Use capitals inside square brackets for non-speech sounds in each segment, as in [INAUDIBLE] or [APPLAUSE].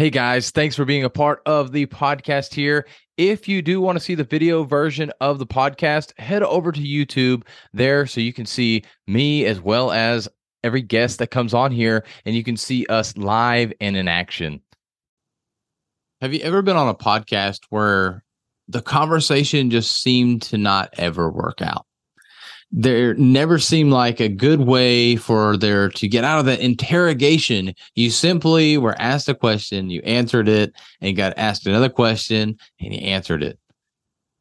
Hey guys, thanks for being a part of the podcast here. If you do want to see the video version of the podcast, head over to YouTube there so you can see me as well as every guest that comes on here and you can see us live and in action. Have you ever been on a podcast where the conversation just seemed to not ever work out? There never seemed like a good way for there to get out of that interrogation. You simply were asked a question, you answered it, and got asked another question, and you answered it.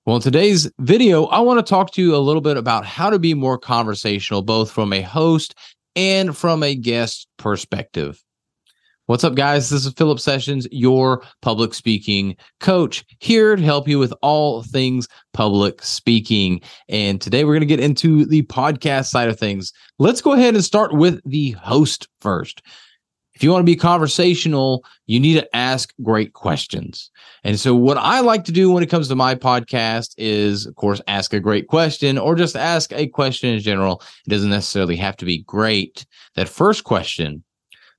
Well, in today's video, I want to talk to you a little bit about how to be more conversational, both from a host and from a guest perspective. What's up, guys? This is Philip Sessions, your public speaking coach, here to help you with all things public speaking. And today we're going to get into the podcast side of things. Let's go ahead and start with the host first. If you want to be conversational, you need to ask great questions. And so, what I like to do when it comes to my podcast is, of course, ask a great question or just ask a question in general. It doesn't necessarily have to be great. That first question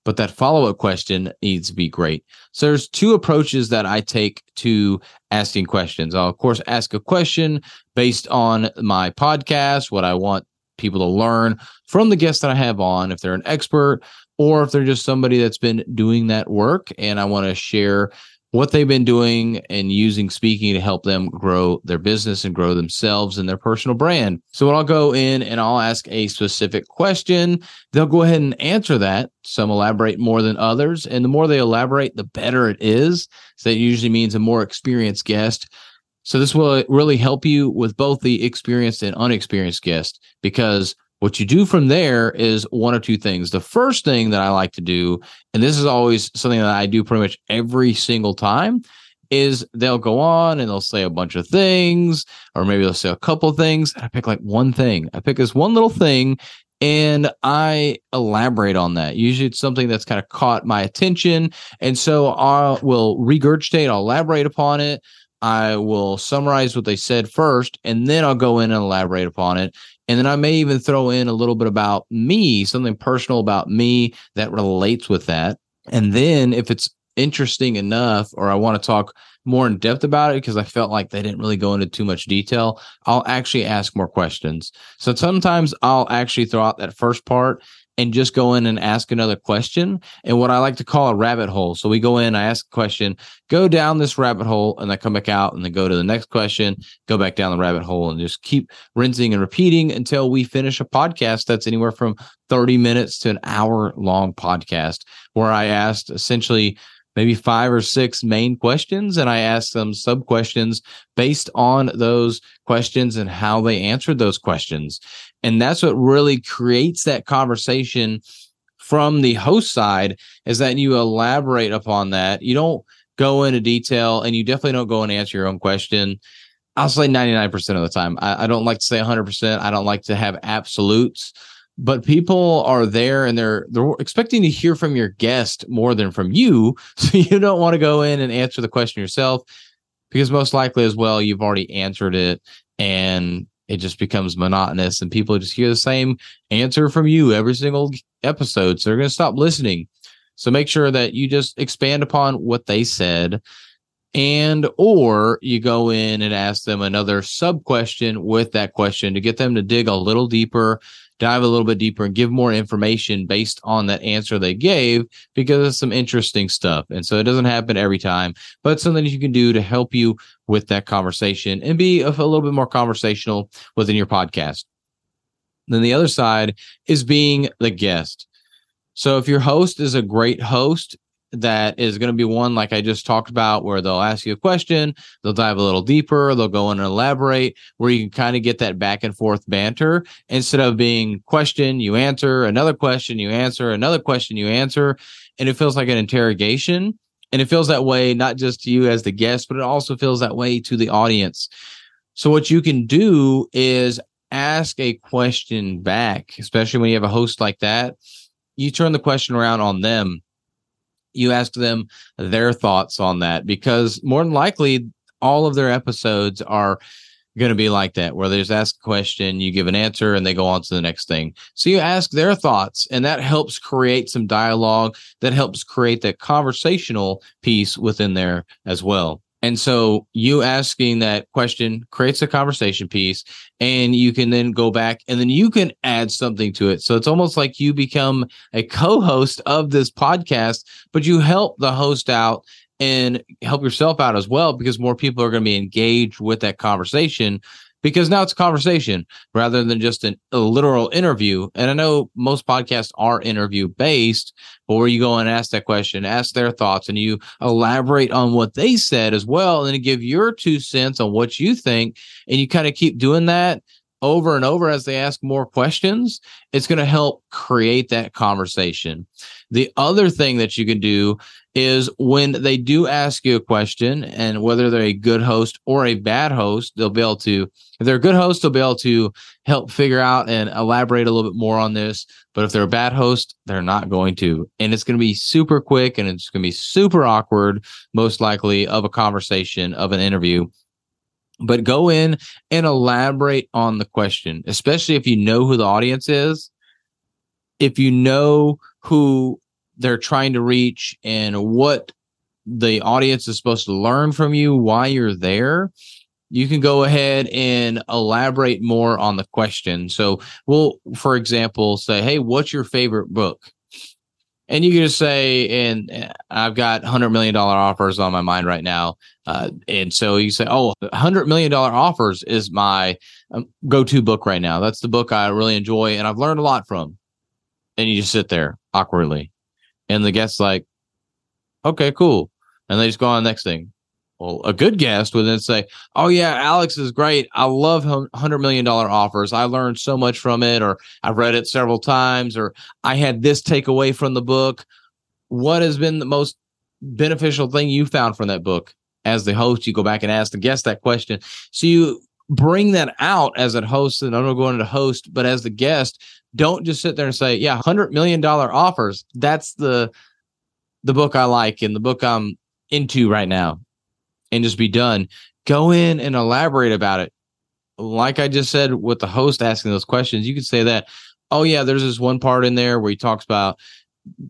but that follow up question needs to be great. So there's two approaches that I take to asking questions. I'll of course ask a question based on my podcast, what I want people to learn from the guests that I have on, if they're an expert or if they're just somebody that's been doing that work and I want to share what they've been doing and using speaking to help them grow their business and grow themselves and their personal brand. So when I'll go in and I'll ask a specific question, they'll go ahead and answer that. Some elaborate more than others. And the more they elaborate, the better it is. So that usually means a more experienced guest. So this will really help you with both the experienced and unexperienced guest because what you do from there is one or two things. The first thing that I like to do, and this is always something that I do pretty much every single time, is they'll go on and they'll say a bunch of things, or maybe they'll say a couple things. And I pick like one thing. I pick this one little thing and I elaborate on that. Usually it's something that's kind of caught my attention. And so I will regurgitate, I'll elaborate upon it. I will summarize what they said first, and then I'll go in and elaborate upon it. And then I may even throw in a little bit about me, something personal about me that relates with that. And then if it's interesting enough, or I want to talk more in depth about it because I felt like they didn't really go into too much detail, I'll actually ask more questions. So sometimes I'll actually throw out that first part and just go in and ask another question and what I like to call a rabbit hole. So we go in, I ask a question, go down this rabbit hole, and I come back out and then go to the next question, go back down the rabbit hole, and just keep rinsing and repeating until we finish a podcast that's anywhere from 30 minutes to an hour long podcast where I asked essentially maybe five or six main questions and I asked them sub questions based on those questions and how they answered those questions. And that's what really creates that conversation from the host side is that you elaborate upon that. You don't go into detail and you definitely don't go and answer your own question. I'll say 99% of the time. I, I don't like to say 100%. I don't like to have absolutes but people are there and they're they're expecting to hear from your guest more than from you [LAUGHS] so you don't want to go in and answer the question yourself because most likely as well you've already answered it and it just becomes monotonous and people just hear the same answer from you every single episode so they're going to stop listening. So make sure that you just expand upon what they said and or you go in and ask them another sub question with that question to get them to dig a little deeper dive a little bit deeper and give more information based on that answer they gave because it's some interesting stuff. And so it doesn't happen every time, but something you can do to help you with that conversation and be a, a little bit more conversational within your podcast. Then the other side is being the guest. So if your host is a great host that is going to be one like I just talked about, where they'll ask you a question, they'll dive a little deeper, they'll go in and elaborate, where you can kind of get that back and forth banter instead of being question, you answer, another question, you answer, another question, you answer. And it feels like an interrogation. And it feels that way, not just to you as the guest, but it also feels that way to the audience. So what you can do is ask a question back, especially when you have a host like that. You turn the question around on them you ask them their thoughts on that because more than likely all of their episodes are going to be like that, where they just ask a question, you give an answer, and they go on to the next thing. So you ask their thoughts, and that helps create some dialogue. That helps create that conversational piece within there as well. And so you asking that question creates a conversation piece and you can then go back and then you can add something to it. So it's almost like you become a co-host of this podcast, but you help the host out and help yourself out as well because more people are going to be engaged with that conversation because now it's a conversation rather than just an, a literal interview. And I know most podcasts are interview based, but where you go and ask that question, ask their thoughts, and you elaborate on what they said as well, and give your two cents on what you think, and you kind of keep doing that over and over as they ask more questions, it's going to help create that conversation. The other thing that you can do is when they do ask you a question and whether they're a good host or a bad host, they'll be able to, if they're a good host, they'll be able to help figure out and elaborate a little bit more on this. But if they're a bad host, they're not going to. And it's going to be super quick and it's going to be super awkward, most likely, of a conversation, of an interview. But go in and elaborate on the question, especially if you know who the audience is. If you know who they're trying to reach and what the audience is supposed to learn from you, why you're there, you can go ahead and elaborate more on the question. So we'll, for example, say, Hey, what's your favorite book? And you can just say, and I've got hundred million dollar offers on my mind right now. Uh, and so you say, oh, hundred million dollar offers is my um, go-to book right now. That's the book I really enjoy and I've learned a lot from. And you just sit there awkwardly and the guest's like, okay, cool. And they just go on the next thing. Well, a good guest would then say, Oh, yeah, Alex is great. I love $100 million offers. I learned so much from it, or I've read it several times, or I had this takeaway from the book. What has been the most beneficial thing you found from that book? As the host, you go back and ask the guest that question. So you bring that out as a host, and I'm not going to host, but as the guest, don't just sit there and say, "Yeah, hundred million dollar offers." That's the the book I like and the book I'm into right now, and just be done. Go in and elaborate about it. Like I just said with the host asking those questions, you could say that, "Oh yeah, there's this one part in there where he talks about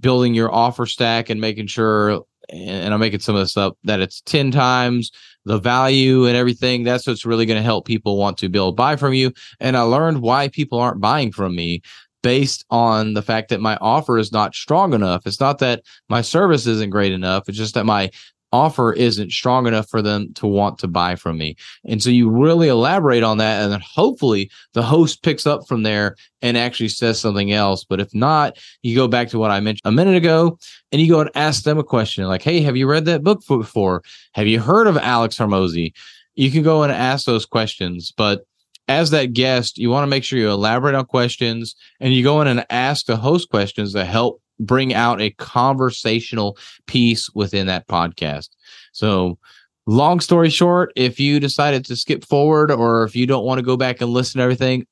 building your offer stack and making sure." And I'm making some of this up that it's 10 times the value and everything. That's what's really going to help people want to build buy from you. And I learned why people aren't buying from me based on the fact that my offer is not strong enough. It's not that my service isn't great enough. It's just that my offer isn't strong enough for them to want to buy from me. And so you really elaborate on that. And then hopefully the host picks up from there and actually says something else. But if not, you go back to what I mentioned a minute ago and you go and ask them a question like, Hey, have you read that book before? Have you heard of Alex Hormozi? You can go and ask those questions, but as that guest, you want to make sure you elaborate on questions and you go in and ask the host questions that help bring out a conversational piece within that podcast. So, long story short, if you decided to skip forward or if you don't want to go back and listen to everything,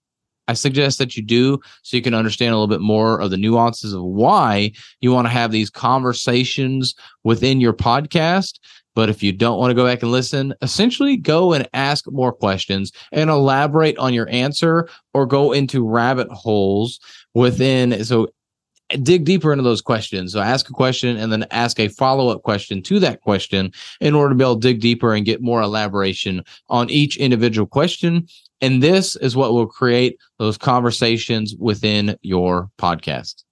I suggest that you do so you can understand a little bit more of the nuances of why you want to have these conversations within your podcast. But if you don't want to go back and listen, essentially go and ask more questions and elaborate on your answer or go into rabbit holes within. So dig deeper into those questions. So ask a question and then ask a follow up question to that question in order to be able to dig deeper and get more elaboration on each individual question. And this is what will create those conversations within your podcast.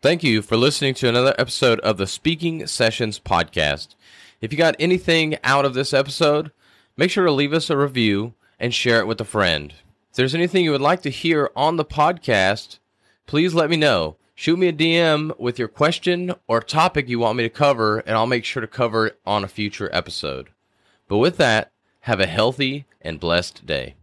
Thank you for listening to another episode of the Speaking Sessions podcast. If you got anything out of this episode, make sure to leave us a review and share it with a friend. If there's anything you would like to hear on the podcast, please let me know. Shoot me a DM with your question or topic you want me to cover, and I'll make sure to cover it on a future episode. But with that, have a healthy and blessed day.